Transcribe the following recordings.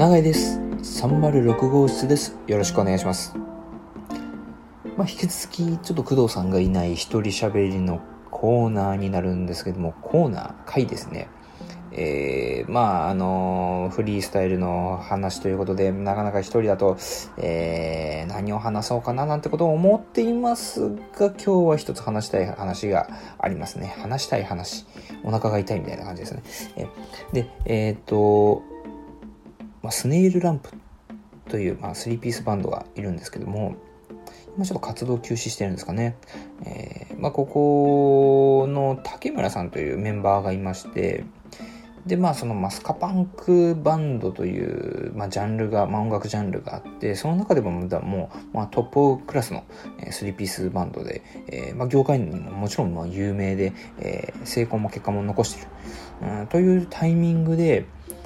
長井です。306号室です。よろしくお願いします。まあ、引き続きちょっと工藤さんがいない一人喋りのコーナーになるんですけどもコーナー回ですね。えー、まああのフリースタイルの話ということでなかなか一人だと、えー、何を話そうかななんてことを思っていますが今日は一つ話したい話がありますね。話したい話。お腹が痛いみたいな感じですね、えでえっ、と、まあ、スネイルランプという、まあ、3ピースバンドがいるんですけども今ちょっと活動休止してるんですかね。えー、まあ、ここの竹村さんというメンバーがいまして、でまあそのマスカパンクバンドという、まあ、ジャンルが、まあ、音楽ジャンルがあってその中でももう、まあ、トップクラスの、えー、3ピースバンドで、えーまあ、業界にももちろんまあ有名で、えー、成功も結果も残している、うん、というタイミングで、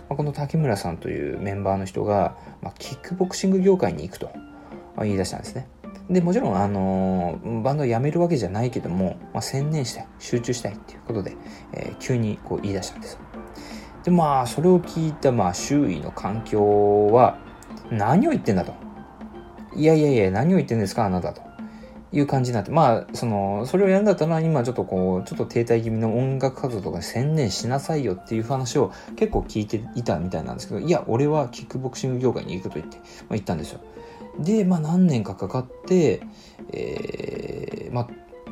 ま、この竹村さんというメンバーの人が、まあ、キックボクシング業界に行くと言い出したんですね。でもちろん、あの、バンドを辞めるわけじゃないけども、まあ、専念したい集中したいっていうことで、えー、急にこう言い出したんです。でまあそれを聞いたまあ周囲の環境は何を言ってんだと。いやいやいや何を言ってんですかあなたと。いう感じになってまあそのそれをやるんだったら今ちょっとこうちょっと停滞気味の音楽活動とか専念しなさいよっていう話を結構聞いていたみたいなんですけどいや俺はキックボクシング業界に行くと言って、まあ、言ったんですよ。で、まあ、何年かかかって、えーまあ、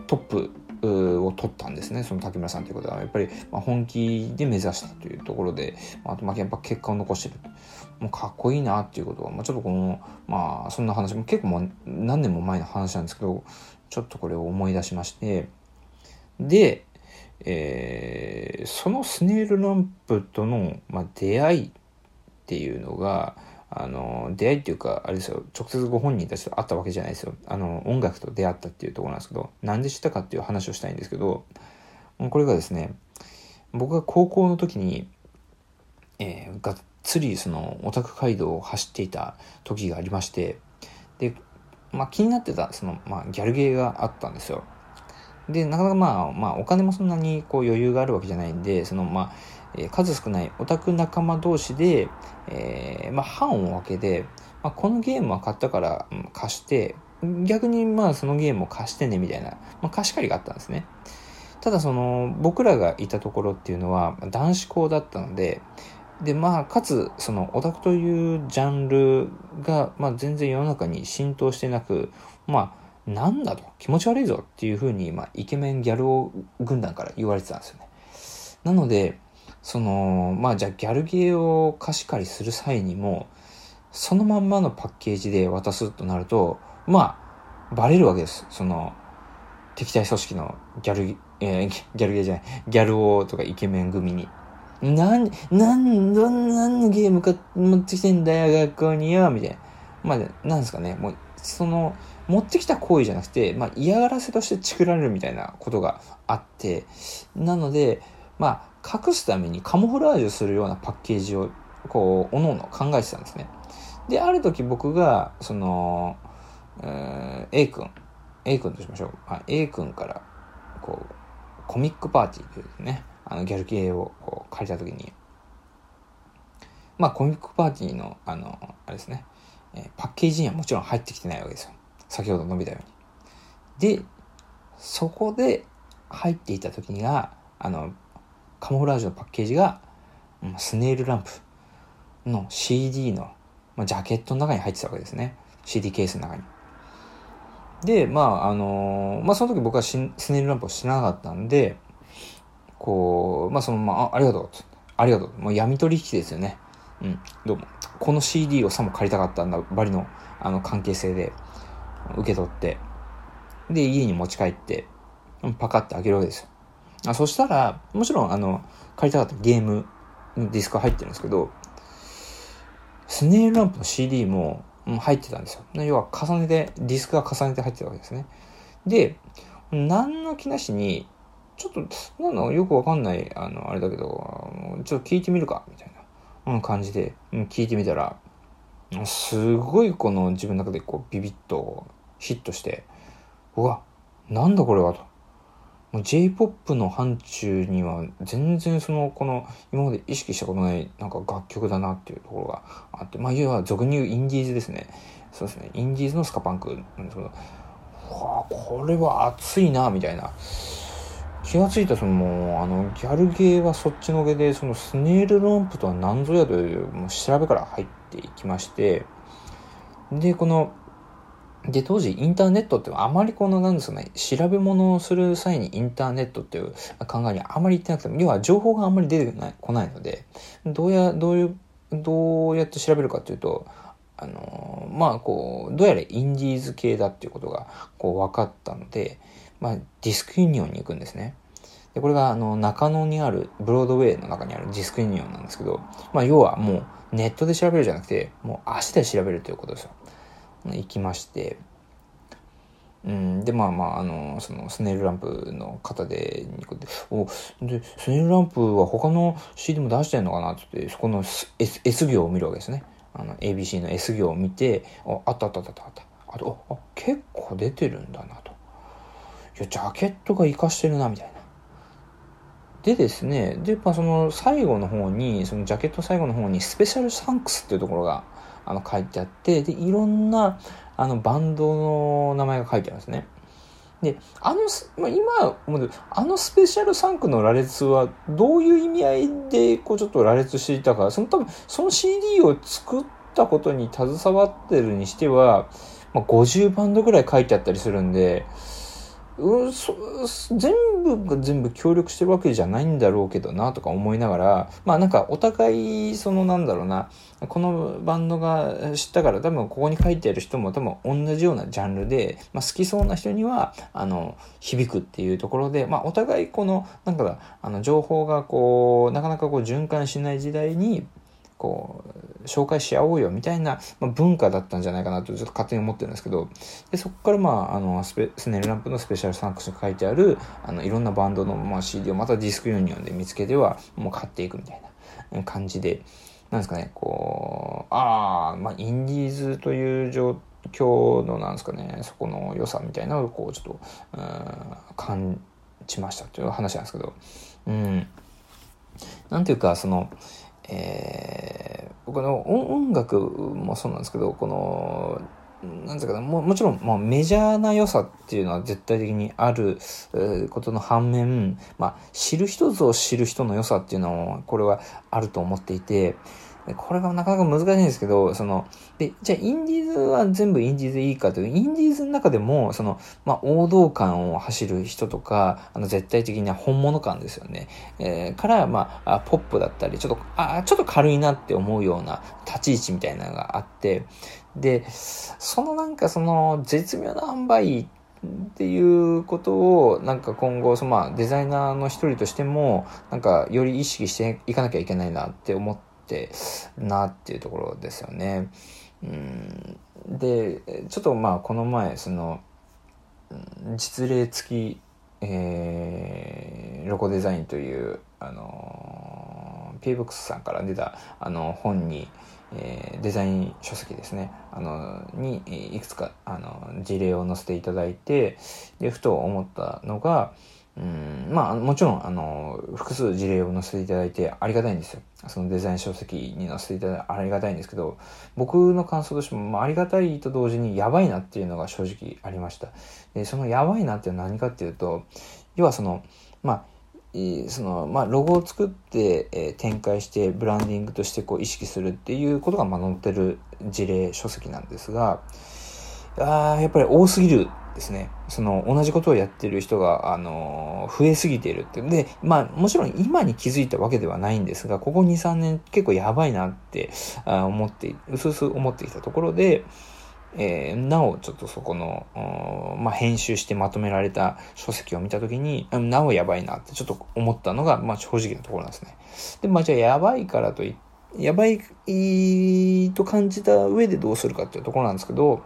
トップを取ったんですねその竹村さんということはやっぱりま本気で目指したというところであとまやっぱ結果を残してるもうかっこいいなっていうことは、まあ、ちょっとこのまあそんな話も結構もう何年も前の話なんですけどちょっとこれを思い出しましてで、えー、そのスネールランプとの、まあ、出会いっていうのがあの出会いっていうかあれですよ直接ご本人たちと会ったわけじゃないですよ。あの音楽と出会ったっていうところなんですけどなんで知ったかっていう話をしたいんですけどこれがですね僕が高校の時に、えー、がっつりそのオタク街道を走っていた時がありましてで、まあ、気になってたその、まあ、ギャルゲーがあったんですよ。でなかなかまあ、まあ、お金もそんなにこう余裕があるわけじゃないんでそのまあえ、数少ないオタク仲間同士で、えー、まあ、班を分けで、まあ、このゲームは買ったから、貸して、逆にまあそのゲームを貸してねみたいな、まあ、貸し借りがあったんですね。ただその僕らがいたところっていうのは男子校だったので、でまあかつそのオタクというジャンルが、まあ、全然世の中に浸透してなくまあなんだと気持ち悪いぞっていうふうに、まあ、イケメンギャル王軍団から言われてたんですよね。なのでそのまあじゃあギャルゲーを貸し借りする際にもそのまんまのパッケージで渡すとなるとまあバレるわけです。その敵対組織のギャル、えー、ギャルゲーじゃないギャル王とかイケメン組に。なん、なん、どんのゲームか持ってきてんだよ、学校によ、みたいな。まあ、なんですかね、もう、その、持ってきた行為じゃなくて、まあ、嫌がらせとして作られるみたいなことがあって、なので、まあ、隠すためにカモフラージュするようなパッケージをこうおのおの考えてたんですね。である時僕がその、えー、A 君 A 君としましょう、あ、A 君からこうコミックパーティーというね。あのギャル系をこう借りた時に。まあコミックパーティーのあのあれですね、えー、パッケージにはもちろん入ってきてないわけですよ。先ほど述べたように。でそこで入っていた時にはあのカモフラージュのパッケージが、スネールランプの CD の、まあ、ジャケットの中に入ってたわけですね。CD ケースの中に。で、まあ、あのー、まあ、その時僕はスネールランプを知らなかったんで、こう、まあ、そのまま、あありがとう。ありがとう。もう闇取引ですよね。うん、どうも。この CD をさも借りたかったんだ、バリの、あの、関係性で、受け取って、で、家に持ち帰って、パカって開けるわけですよ。あそしたら、もちろん、あの、借りたかったゲームのディスク入ってるんですけど、スネールランプの CD も入ってたんですよ。要は重ねて、ディスクが重ねて入ってたわけですね。で、何の気なしに、ちょっと、なんだよくわかんない、あの、あれだけど、ちょっと聞いてみるか、みたいな、感じで、聞いてみたら、すごいこの自分の中でこうビビッとヒットして、うわ、なんだこれはと。もう J-POP の範疇には全然その、この、今まで意識したことない、なんか楽曲だなっていうところがあって、まあ、要は俗に言うインディーズですね。そうですね。インディーズのスカパンクなんですけど、わあ、これは熱いな、みたいな。気がついたそのもう、あの、ギャルゲーはそっちのけで、そのスネールロンプとは何ぞやという、もう調べから入っていきまして、で、この、で、当時インターネットってあまりこの、なんですかね、調べ物をする際にインターネットっていう考えにあまり言ってなくても、要は情報があんまり出てこないので、どうや、どういう、どうやって調べるかっていうと、あの、まあ、こう、どうやらインディーズ系だっていうことが、こう、分かったので、まあ、ディスクユニオンに行くんですね。で、これが、あの、中野にある、ブロードウェイの中にあるディスクユニオンなんですけど、まあ、要はもう、ネットで調べるじゃなくて、もう足で調べるということですよ。行きまして、うん、で、まあまあ、あの、その、スネールランプの方で、お、で、スネールランプは他の CD も出してんのかなってって、そこの S, S 行を見るわけですね。あの、ABC の S 行を見て、あ、あったあったあったあった。あと、あ、結構出てるんだなと。いや、ジャケットが活かしてるな、みたいな。でですね、で、まあ、その最後の方に、そのジャケット最後の方に、スペシャルサンクスっていうところがあの書いてあって、で、いろんなあのバンドの名前が書いてあるんですね。で、あの、まあ、今思うあのスペシャルサンクの羅列はどういう意味合いでこうちょっと羅列していたか、その多分その CD を作ったことに携わってるにしては、まあ、50バンドぐらい書いてあったりするんで、うんそ全部が全部協力してるわけじゃないんだろうけどなとか思いながら、まあなんかお互い、そのなんだろうな、このバンドが知ったから多分ここに書いてある人も多分同じようなジャンルで、まあ好きそうな人には、あの、響くっていうところで、まあお互いこの、なんかあの情報がこう、なかなかこう循環しない時代に、こう、紹介し合おうよみたいな、まあ、文化だったんじゃないかなとちょっと勝手に思ってるんですけど、でそこからまあ、あのスペ、スネルランプのスペシャルサンクスに書いてある、あの、いろんなバンドの、まあ、CD をまたディスクユニオンで見つけては、もう買っていくみたいな感じで、なんですかね、こう、ああ、まあ、インディーズという状況の、なんですかね、そこの良さみたいなのを、こう、ちょっと、うん、感じましたという話なんですけど、うん。なんていうか、その、えー、僕の音楽もそうなんですけど、この、なんていうかな、ももちろん、まあ、メジャーな良さっていうのは絶対的にある、ことの反面、まあ、知る人ぞ知る人の良さっていうのも、これはあると思っていて、これがなかなか難しいんですけど、その、で、じゃあインディーズは全部インディーズでいいかという、インディーズの中でも、その、まあ、王道感を走る人とか、あの、絶対的な本物感ですよね。えー、から、まあ、ポップだったり、ちょっと、あ、ちょっと軽いなって思うような立ち位置みたいなのがあって、で、そのなんかその、絶妙な塩梅っていうことをなんか今後そのまあデザイナーの一人としてもなんかより意識していかなきゃいけないなって思ってってなっていうところですよね。うん、でちょっとまあこの前その実例付き、えー、ロゴデザインというあの PBOX さんから出たあの本に、えー、デザイン書籍ですねあのにいくつかあの事例を載せていただいてでふと思ったのがうんまあ、もちろん、あの、複数事例を載せていただいてありがたいんですよ。そのデザイン書籍に載せていただいてありがたいんですけど、僕の感想としても、まあ、ありがたいと同時にやばいなっていうのが正直ありました。で、そのやばいなっていうのは何かっていうと、要はその、まあ、その、まあ、ロゴを作って、えー、展開して、ブランディングとしてこう意識するっていうことが、まあ、載ってる事例書籍なんですが、あやっぱり多すぎるですね。その、同じことをやってる人が、あの、増えすぎているって。で、まあ、もちろん今に気づいたわけではないんですが、ここ2、3年結構やばいなってあ思って、うすうす思ってきたところで、えー、なお、ちょっとそこの、まあ、編集してまとめられた書籍を見たときに、なおやばいなってちょっと思ったのが、まあ、正直なところなんですね。で、まあ、じゃあやばいからといやばいと感じた上でどうするかっていうところなんですけど、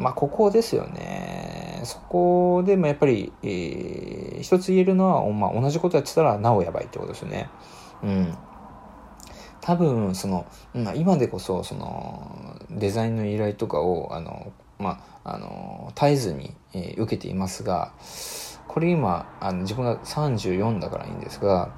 まあ、ここですよね。そこでもやっぱり、えー、一つ言えるのは、まあ、同じことやってたらなおやばいってことですよね。うん。多分、その、まあ、今でこそ、その、デザインの依頼とかを、あの、まあ、あの絶えずに、えー、受けていますがこれ今あの自分が34だからいいんですが、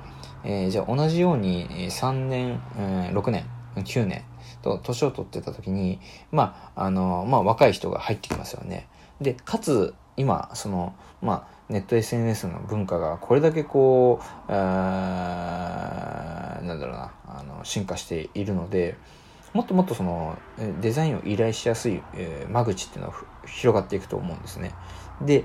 えー、じゃあ同じように3年、えー、6年9年と年を取ってた時にまああのまあ若い人が入ってきますよねでかつ今そのまあネット SNS の文化がこれだけこう、なんだろうな、あの、進化しているので、もっともっとそのデザインを依頼しやすい、えー、間口っていうのは広がっていくと思うんですね。で、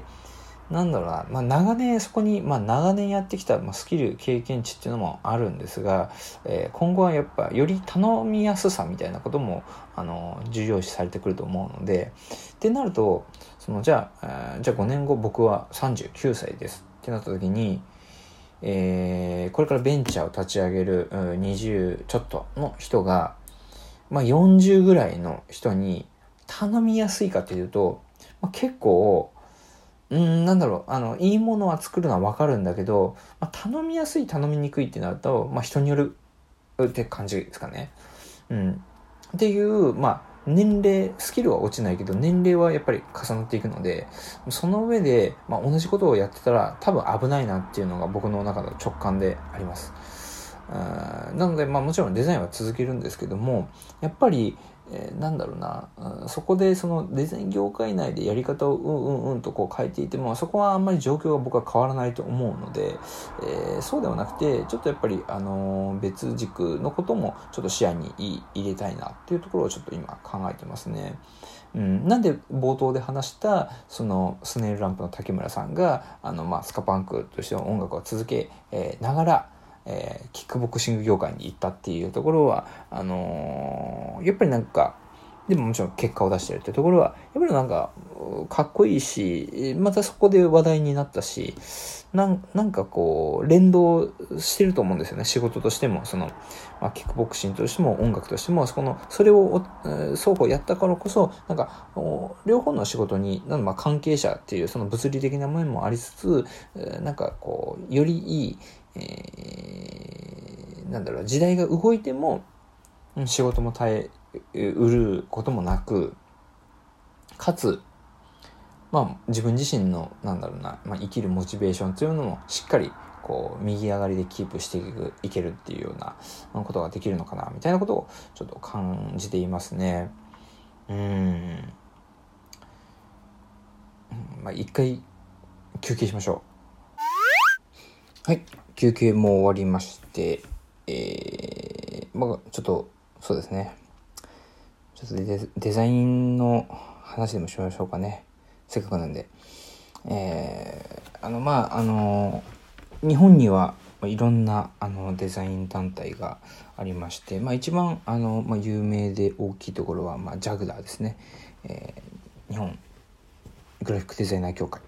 なんだろうな、まあ、長年そこに、まあ、長年やってきた、まあ、スキル経験値っていうのもあるんですが、えー、今後はやっぱより頼みやすさみたいなこともあの重要視されてくると思うのでってなるとそのじゃあ、えー、じゃあ5年後僕は39歳です。ってなった時に、えー、これからベンチャーを立ち上げる20ちょっとの人が、まあ、40ぐらいの人に頼みやすいかというと、まあ、結構うん、なんだろう、あの、いいものは作るのはわかるんだけど、まあ、頼みやすい、頼みにくいってなると、まあ、人によるって感じですかね。うん。っていう、まあ、年齢、スキルは落ちないけど、年齢はやっぱり重なっていくので、その上で、まあ、同じことをやってたら、多分危ないなっていうのが僕の中の直感であります。なので、まあもちろんデザインは続けるんですけども、やっぱり、えー、なんだろうな、うん、そこでそのデザイン業界内でやり方をうんうんうんとこう変えていても、そこはあんまり状況が僕は変わらないと思うので、えー、そうではなくて、ちょっとやっぱり、あの、別軸のこともちょっと視野に入れたいなっていうところをちょっと今考えてますね。うん、なんで冒頭で話したそのスネイルランプの竹村さんがあの、まあ、スカパンクとしての音楽を続け、えー、ながらえー、キックボクシング業界に行ったっていうところは、あのー、やっぱりなんか、でももちろん結果を出してるってところは、やっぱりなんか、かっこいいし、またそこで話題になったし、なんなんかこう、連動してると思うんですよね。仕事としても、その、まあ、キックボクシングとしても音楽としても、その、それを、双方やったからこそ、なんか、両方の仕事に、なんまあ関係者っていう、その物理的な面もありつつ、なんかこう、よりいい、えー、なんだろう、時代が動いても、仕事も耐えうることもなく、かつ、まあ、自分自身の、なんだろうな、まあ、生きるモチベーションというのもしっかり、こう、右上がりでキープしていく、いけるっていうようなことができるのかな、みたいなことをちょっと感じていますね。うん。まあ、一回休憩しましょう。はい。休憩も終わりまして、えー、まあ、ちょっと、そうですね。ちょっとデデザインの話でもしましょうかね。せっかくなんで。えー、あの、まあ、あの、日本にはいろんなあのデザイン団体がありまして、まあ、一番あの、まあ、有名で大きいところは、まあ、ジャグダーですね、えー、日本グラフィックデザイナー協会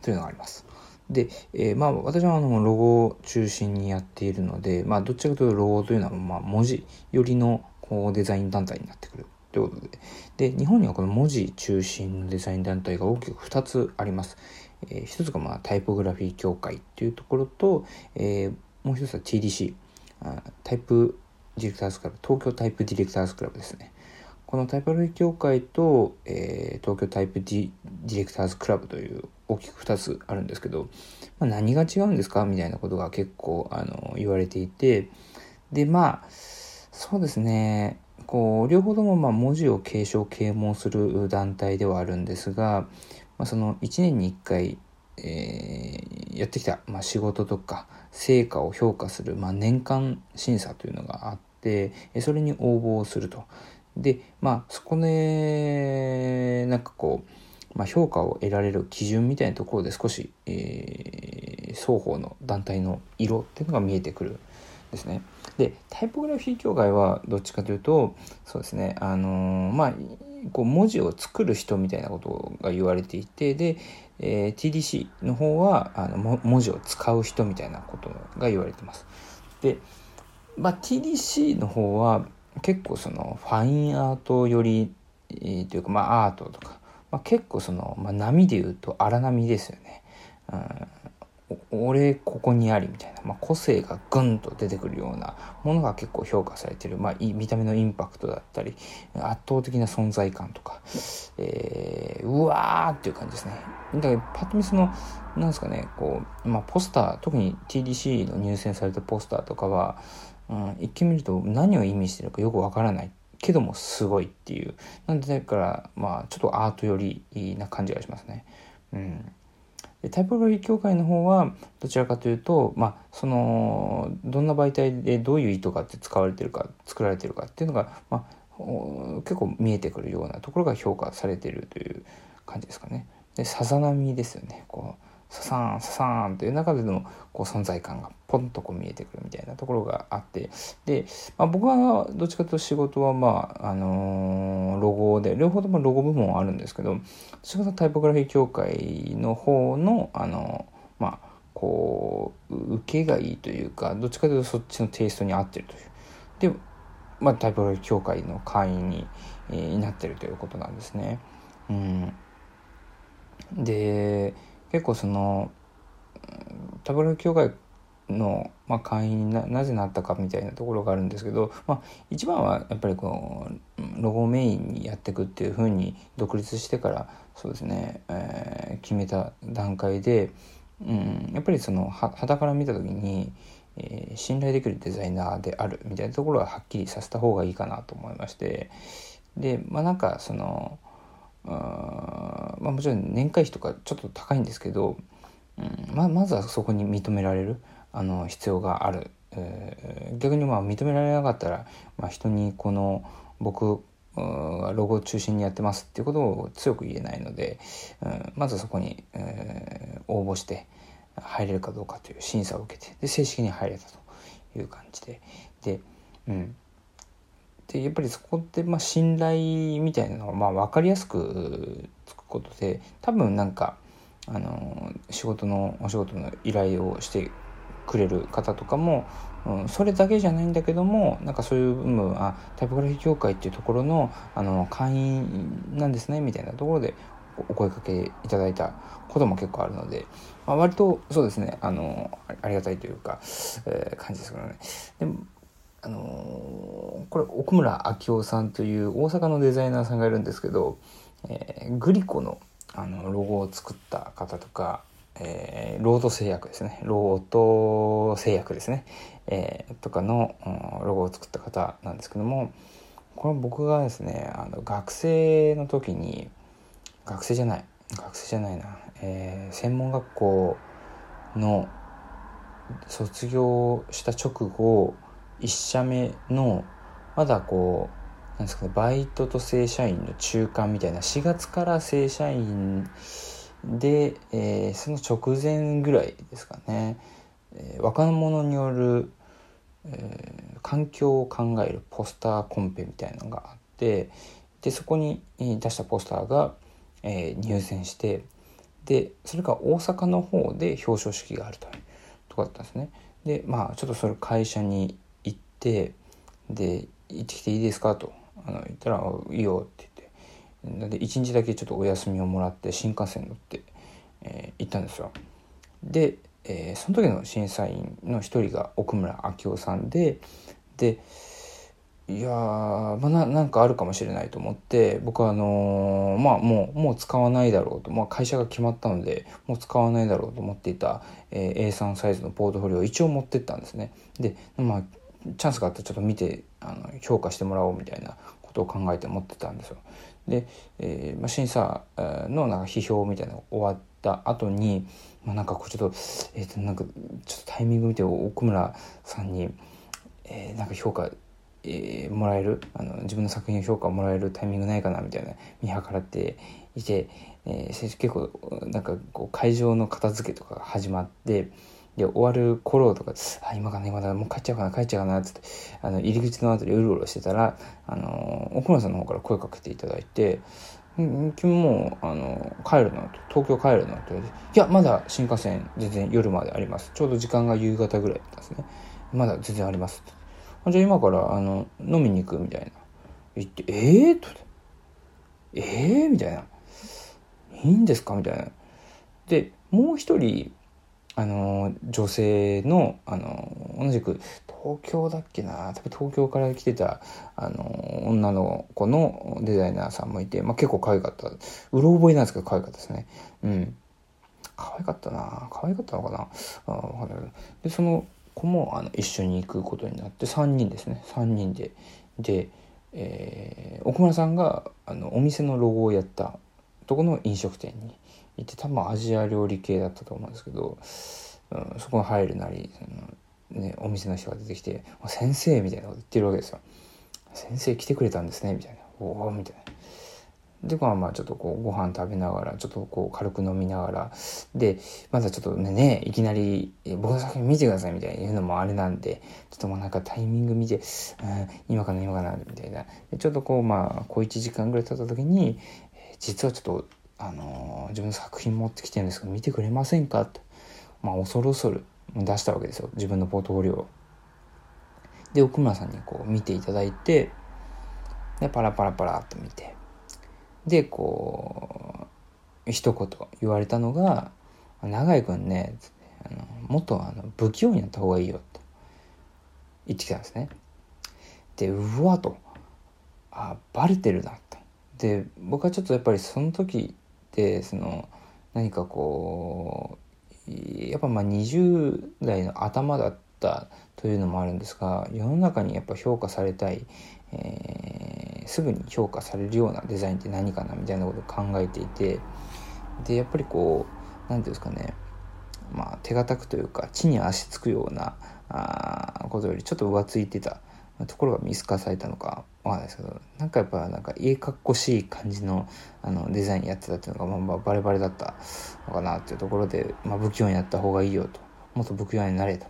というのがあります。で、えー、まあ私はあのロゴを中心にやっているので、まあどっちかというとロゴというのはまあ文字寄りのこうデザイン団体になってくるということで。で、日本にはこの文字中心のデザイン団体が大きく2つあります。えー、一つがまあタイポグラフィー協会っていうところと、えー、もう一つは TDC、タイプディレクターズクラブ、東京タイプディレクターズクラブですね。このタイプグラフィー協会と、えー、東京タイプディディレクターズクラブという大きく2つあるんですけど、まあ、何が違うんですかみたいなことが結構あの言われていてでまあそうですねこう両方ともま文字を継承啓蒙する団体ではあるんですが、まあ、その1年に1回、えー、やってきた、まあ、仕事とか成果を評価する、まあ、年間審査というのがあってそれに応募をすると。でまあそこでなんかこうまあ、評価を得られる基準みたいなところで少し、えー、双方の団体の色っていうのが見えてくるんですね。でタイポグラフィー協会はどっちかというとそうですねあのー、まあこう文字を作る人みたいなことが言われていてで、えー、TDC の方はあの文字を使う人みたいなことが言われてます。で、まあ、TDC の方は結構そのファインアートより、えー、というかまあアートとかまあ、結構その、まあ、波で言うと荒波ですよね。うん、俺ここにありみたいな、まあ、個性がグンと出てくるようなものが結構評価されてる、まあ、見た目のインパクトだったり圧倒的な存在感とか、えー、うわーっていう感じですね。だからパッと見その、なんですかね、こう、まあポスター、特に TDC の入選されたポスターとかは、うん、一見見ると何を意味してるかよくわからないけどもすごいっていう。なんでだから、まあちょっとアート寄りな感じがしますね。うん。タイポグラフィー協会の方はどちらかというと、まあ、そのどんな媒体でどういう意図があって使われてるか作られてるかっていうのが、まあ、結構見えてくるようなところが評価されてるという感じですかね。でさざ波ですよねこうササーンササーンという中でのこう存在感がポンとこう見えてくるみたいなところがあってで、まあ、僕はどっちかというと仕事はまああのー、ロゴで両方ともロゴ部門はあるんですけどどっちかというとタイポグラフィー協会の方のあのー、まあこう受けがいいというかどっちかというとそっちのテイストに合ってるというでまあ、タイプ協会の会員に、えー、なってるということなんですね。うん、で結構そのタブロイド協会の、まあ、会員にななぜなったかみたいなところがあるんですけど、まあ、一番はやっぱりこのロゴメインにやっていくっていうふうに独立してからそうですね、えー、決めた段階で、うん、やっぱりそのは肌から見た時にえー、信頼できるデザイナーであるみたいなところははっきりさせた方がいいかなと思いましてでまあなんかそのあまあもちろん年会費とかちょっと高いんですけど、うんままずはそこに認められるあの必要がある、えー、逆にまあ認められなかったら、まあ、人にこの僕ロゴを中心にやってますっていうことを強く言えないので、うん、まずはそこに、えー、応募して、入れるかどうかという審査を受けてで正式に入れたという感じで。で,、うん、でやっぱりそこってまあ信頼みたいなのがまあ分かりやすくつくことで多分なんかあの仕事のお仕事の依頼をしてくれる方とかも、うん、それだけじゃないんだけどもなんかそういう部分あタイポグラフィー協会っていうところのあの会員なんですねみたいなところでお声かけいただいたことも結構あるので、まあ、割とそうですねあのありがたいというか、えー、感じですけどね。でもあのー、これ奥村明夫さんという大阪のデザイナーさんがいるんですけど、えー、グリコのあのロゴを作った方とか、えー、ロード製薬ですね。ロード製薬ですね、えー、とかの、うん、ロゴを作った方なんですけどもこれ僕がですねあの学生の時に学生じゃない学生じゃないな、えー、専門学校の卒業した直後1社目のまだこうなんですかねバイトと正社員の中間みたいな4月から正社員で、えー、その直前ぐらいですかね、えー、若者による、えー、環境を考えるポスターコンペみたいなのがあってでそこに出したポスターが「え、入選してでそれが大阪の方で表彰式があるというとこだったんですね。でまあちょっとそれ会社に行ってで行ってきていいですかとあの言ったら「いいよ」って言ってなんで1日だけちょっとお休みをもらって新幹線乗って、えー、行ったんですよ。で、えー、その時の審査員の一人が奥村明夫さんででいやまあな、なんかあるかもしれないと思って僕はあのー、まあもうもう使わないだろうと、まあ、会社が決まったのでもう使わないだろうと思っていた、えー、A3 サイズのポートフォリオを一応持ってったんですねでまあチャンスがあったらちょっと見てあの評価してもらおうみたいなことを考えて持ってたんですよ。で、えーまあ、審査のなんか批評みたいなのが終わった後に、まあ、なんかこうちょっと,、えー、となんかちょっとタイミング見て奥村さんに、えー、なんか評価えー、もらえる？あの自分の作品評価をもらえるタイミングないかなみたいな見計らっていて、えー、結構なんかこう会場の片付けとかが始まってで終わる頃とか「あ今かな今だもう帰っちゃうかな帰っちゃうかな」っつってあの入り口の辺りうろうろしてたらあの奥村さんの方から声かけていただいて「君もうあの帰るの?」東京帰るの?」って言われて「いやまだ新幹線全然夜までありますちょうど時間が夕方ぐらいだったんですねまだ全然あります」。じゃあ今からあの飲みに行くみたいな言ってええー、とええー、みたいないいんですか？みたいなでもう一人あの女性のあの同じく東京だっけな？多分東京から来てたあの女の子のデザイナーさんもいて、まあ、結構可愛かった。うろ覚えなんですけど可愛かったですね。うん。可愛かったな。可愛かったのかな？あでその子もあの一緒に行くことになって3人ですね。3人で。で、えー、奥村さんがあのお店のロゴをやったとこの飲食店に行って多分アジア料理系だったと思うんですけど、うん、そこに入るなりその、ね、お店の人が出てきて「先生」みたいなこと言ってるわけですよ。先生来てくれたんですねみたいな「おお」みたいな。でまあちょっとこうご飯食べながらちょっとこう軽く飲みながらでまだちょっとねねいきなり「僕の作品見てください」みたいな言うのもあれなんでちょっともうなんかタイミング見て、うん、今かな今かなみたいなちょっとこうまあ小1時間ぐらい経った時に実はちょっとあの自分の作品持ってきてるんですけど見てくれませんか？とまあ恐る恐る出したわけですよ自分のポートフォリオを。で奥村さんにこう見ていただいてでパラパラパラっと見てでこう一言言われたのが「永井君ねあのもっとあの不器用になった方がいいよ」と言ってきたんですね。でうわとあバレてるなと。で僕はちょっとやっぱりその時ってその何かこうやっぱまあ20代の頭だったというのもあるんですが世の中にやっぱ評価されたい、えー、すぐに評価されるようなデザインって何かなみたいなことを考えていてでやっぱりこう何て言うんですかねまあ手堅くというか地に足つくようなあことよりちょっと浮ついてたところが見透かされたのかわかんないですけどなんかやっぱなんか家かっこしい感じのあのデザインやってたっていうのが、まあ、バレバレだったのかなっていうところで、まあ、不器用にやった方がいいよともっと不器用になれと、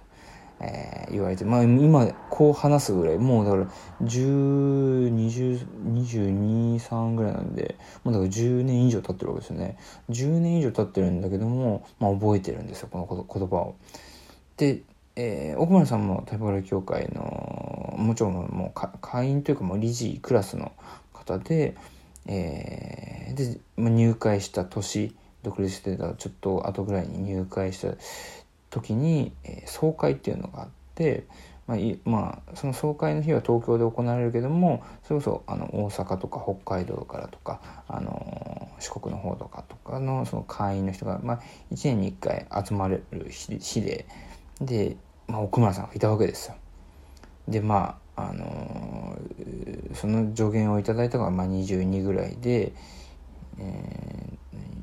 えー、言われてまあ今こう話すぐらいもうだから10202223ぐらいなんでもうだから10年以上経ってるわけですよね10年以上経ってるんだけども、まあ、覚えてるんですよこの言葉を。でえー、奥村さんもタイポグラ協会のもちろんもう会員というかもう理事クラスの方で,、えー、で、まあ、入会した年独立してたちょっと後ぐらいに入会した時に、えー、総会っていうのがあって、まあまあ、その総会の日は東京で行われるけどもそれこそあの大阪とか北海道からとか、あの四国の方とかとかのその会員の人が、まあ、1年に1回集まれる日ででまあ、奥村さんがいたわけですよ。でまああのー、その助言をいただいたのがまあ22ぐらいで、え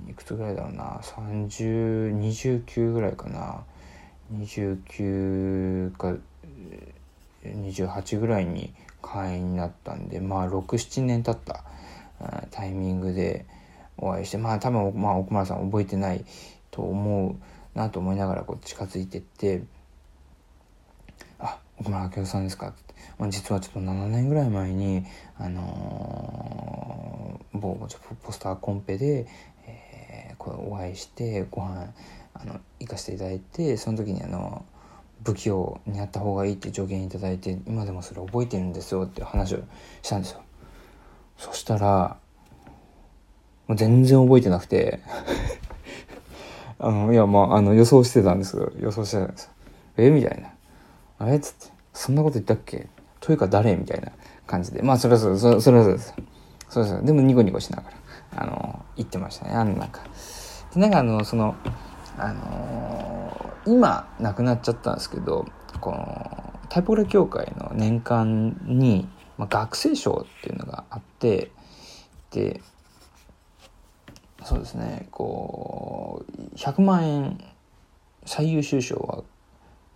ー、いくつぐらいだろうな3029ぐらいかな29か28ぐらいに会員になったんでまあ67年経ったタイミングでお会いしてまあ多分、まあ、奥村さん覚えてないと思うなと思いながらこう近づいてって。奥村明夫さんですか?」って、まあ、実はちょっと7年ぐらい前に、あのー、某ポスターコンペで、えー、これお会いしてご飯あの行かせていただいてその時にあの不器用にやった方がいいって助言いただいて今でもそれ覚えてるんですよって話をしたんですよそしたらもう全然覚えてなくてあのいやまああの予想してたんですけど予想してたんですえ？みたいなあれ？っつって、そんなこと言ったっけ？というか誰？みたいな感じで。まあ、それはそう、それはそうです。そうです。でもニコニコしながら、あの、言ってましたね。あの、なんか。で、なんかあの、その、あのー、今、亡くなっちゃったんですけど、この、タイポグラ協会の年間に、まあ、学生賞っていうのがあって、で、そうですね、こう、100万円、最優秀賞は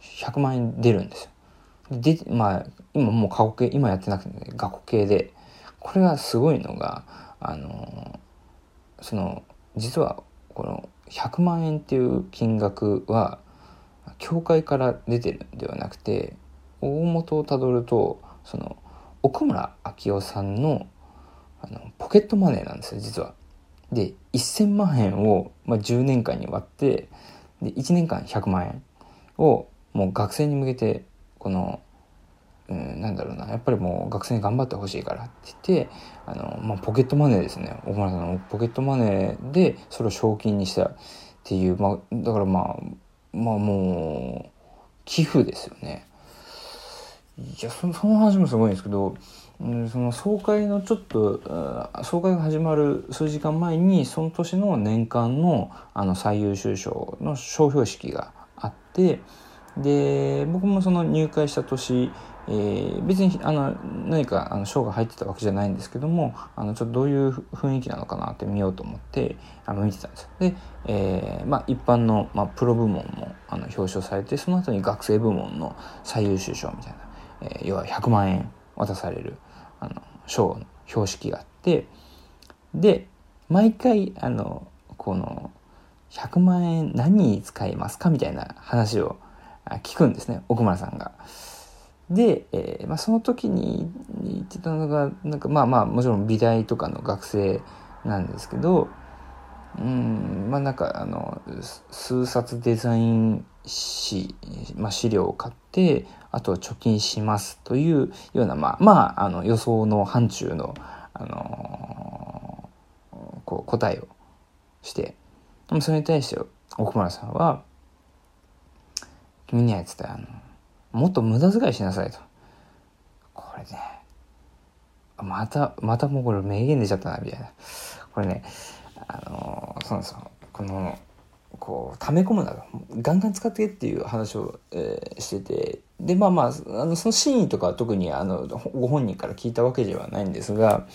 100万円出るんですよ。で、まあ、今もう過去形、今やってなくて、過去形で、これがすごいのが、あの、その、実は、この100万円っていう金額は、教会から出てるんではなくて、大元をたどると、その、奥村明夫さんのあのポケットマネーなんですよ、実は。で、1000万円を、まあ、10年間に割って、で、1年間100万円をもう学生に向けてこの、うん、なんだろうなやっぱりもう学生に頑張ってほしいからって言ってあの、まあ、ポケットマネーですね。小村さんのポケットマネーでそれを賞金にしたっていう、まあ、だからまあまあもう寄付ですよね。いやそその話もすごいんですけどその総会のちょっと総会が始まる数時間前にその年の年間のあの最優秀賞の商標式があってで僕もその入会した年、えー、別にあの何かあの賞が入ってたわけじゃないんですけどもあのちょっとどういう雰囲気なのかなって見ようと思ってあの見てたんですで、えーまあ、一般の、まあ、プロ部門もあの表彰されてその後に学生部門の最優秀賞みたいな、えー、要は100万円渡される。あの賞の標識があってで毎回あのこの100万円何に使いますかみたいな話を聞くんですね奥村さんが。で、えーまあ、その時に言ってたのがなんかまあまあもちろん美大とかの学生なんですけどうんまあなんかあの数冊デザイン誌、まあ、資料を買っあとは貯金しますというようなまあまああの予想の範疇の、あのー、こう答えをしてそれに対して奥村さんは「君には言ってたあのもっと無駄遣いしなさい」と。これねまたまたもうこれ名言出ちゃったなみたいなこれねあのそうなんですよこのこう溜め込むなガンガン使ってっていう話を、えー、しててでまあまああのその真意とかは特にあのご本人から聞いたわけではないんですが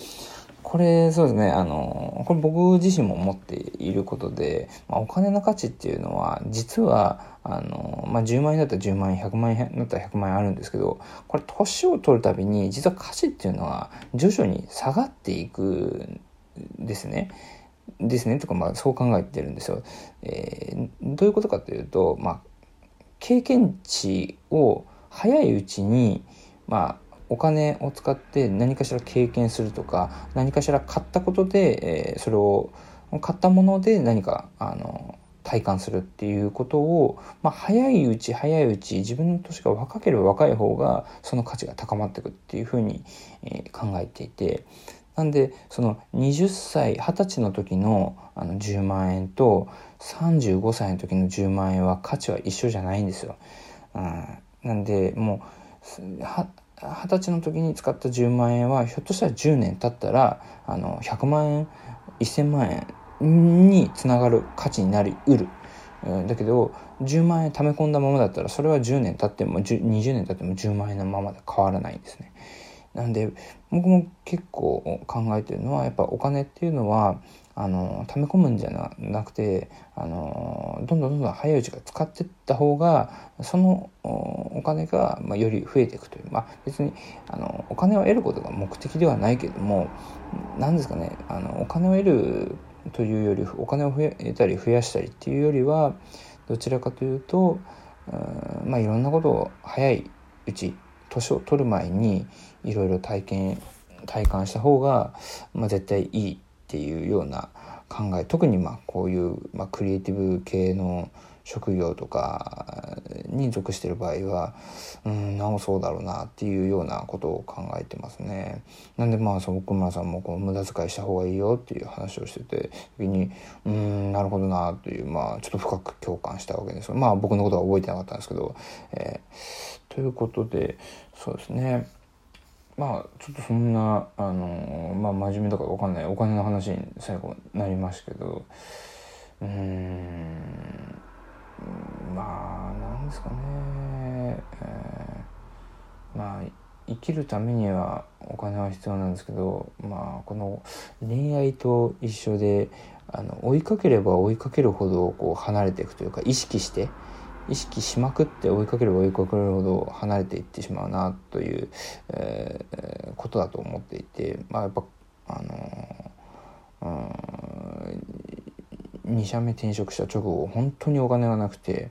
これそうですねあのこれ僕自身も思っていることで、まあ、お金の価値っていうのは実はあの、まあ、10万円だったら10万円100万円だったら100万円あるんですけどこれ年を取るたびに実は価値っていうのは徐々に下がっていくんですね。ですねとか、まあ、そう考えてるんですよ。えー、どういうことかというと、まあ、経験値を早いうちに、まあ、お金を使って何かしら経験するとか何かしら買ったことで、えー、それを買ったもので何かあの体感するっていうことを、まあ、早いうち早いうち自分の年が若ければ若い方がその価値が高まっていくっていうふうに、えー、考えていてなんでその20歳20歳の時のあの10万円と35歳の時の10万円は価値は一緒じゃないんですよ。うん、なんでもう二十歳の時に使った10万円はひょっとしたら10年経ったらあの100万円1000万円につながる価値になりうる。だけど10万円貯め込んだままだったらそれは10年経っても20年経っても10万円のままで変わらないんですね。なんで僕も結構考えてるのはやっぱお金っていうのはあの溜め込むんじゃなくてあのどんどんどんどん早いうちから使ってった方がそのお金が、まあ、より増えていくというまあ別にあのお金を得ることが目的ではないけども何ですかねあのお金を得るというよりお金を得たり増やしたりっていうよりはどちらかというとまあいろんなことを早いうち年を取る前にいろいろ体験体感した方が、まあ、絶対いいっていうような考え。特にまあこういう、まあ、クリエイティブ系の職業とかに属してる場合はうんなおそうだろうなっていうようなことを考えてますね。なんでまあその奥村さんもこう無駄遣いした方がいいよっていう話をしてて時にうんなるほどなというまあちょっと深く共感したわけですまあ僕のことは覚えてなかったんですけど、えー、ということでそうですねまあちょっとそんなあのまあ真面目とかわかんないお金の話に最後なりましたけどうんまあなんですかね、えー、まあ生きるためにはお金は必要なんですけどまあこの恋愛と一緒であの追いかければ追いかけるほどこう離れていくというか意識して意識しまくって追いかければ追いかけるほど離れていってしまうなという、えー、ことだと思っていてまあやっぱあのうん2社目転職した直後本当にお金がなくて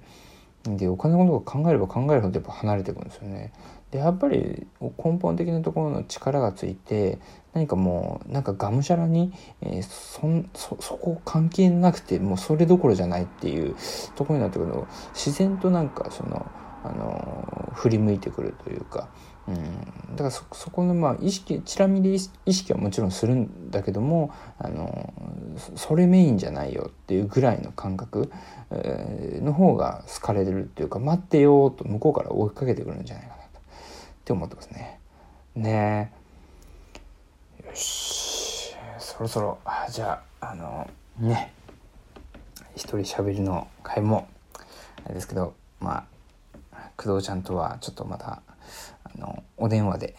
でお金のことを考えれば考えるほどやっぱ離れていくんですよね。でやっぱり根本的なところの力がついて何かもうなんかがむしゃらに、えー、そそそこ関係なくてもうそれどころじゃないっていうところになってくると自然となんかそのあの振り向いてくるというか、うん、だからそそこのまあ意識チラ見で意識はもちろんするんだけどもあのそれメインじゃないよっていうぐらいの感覚、えー、の方が好かれるっていうか待ってよと向こうから追いかけてくるんじゃないかなとって思ってますね。ねえ。よし。そろそろじゃああのね。一人喋りの回もあれですけどまあ工藤ちゃんとはちょっとまたあのお電話で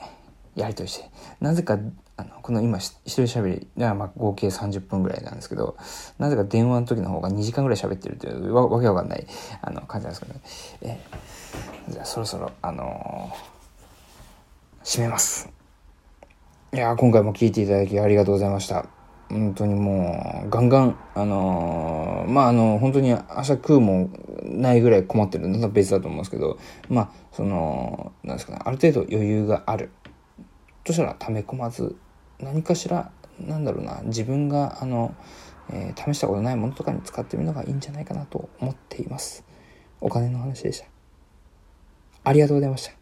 やり取りしてなぜかあのこの今一人喋りがまあ合計30分ぐらいなんですけどなぜか電話の時の方が2時間ぐらい喋ってるというわわけわかんないあの感じなんですけど、ね、えじゃあそろそろあのー、締めます。いや今回も聞いていただきありがとうございました。本当にもうガンガンあのー、まああの本当に朝食うもないぐらい困ってるのは別だと思うんですけどまあそのなんですかねある程度余裕があるとしたら溜め込まず何かしらなんだろうな自分があの、えー、試したことないものとかに使ってみるのがいいんじゃないかなと思っています。お金の話でした。ありがとうございました。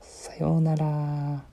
さようなら。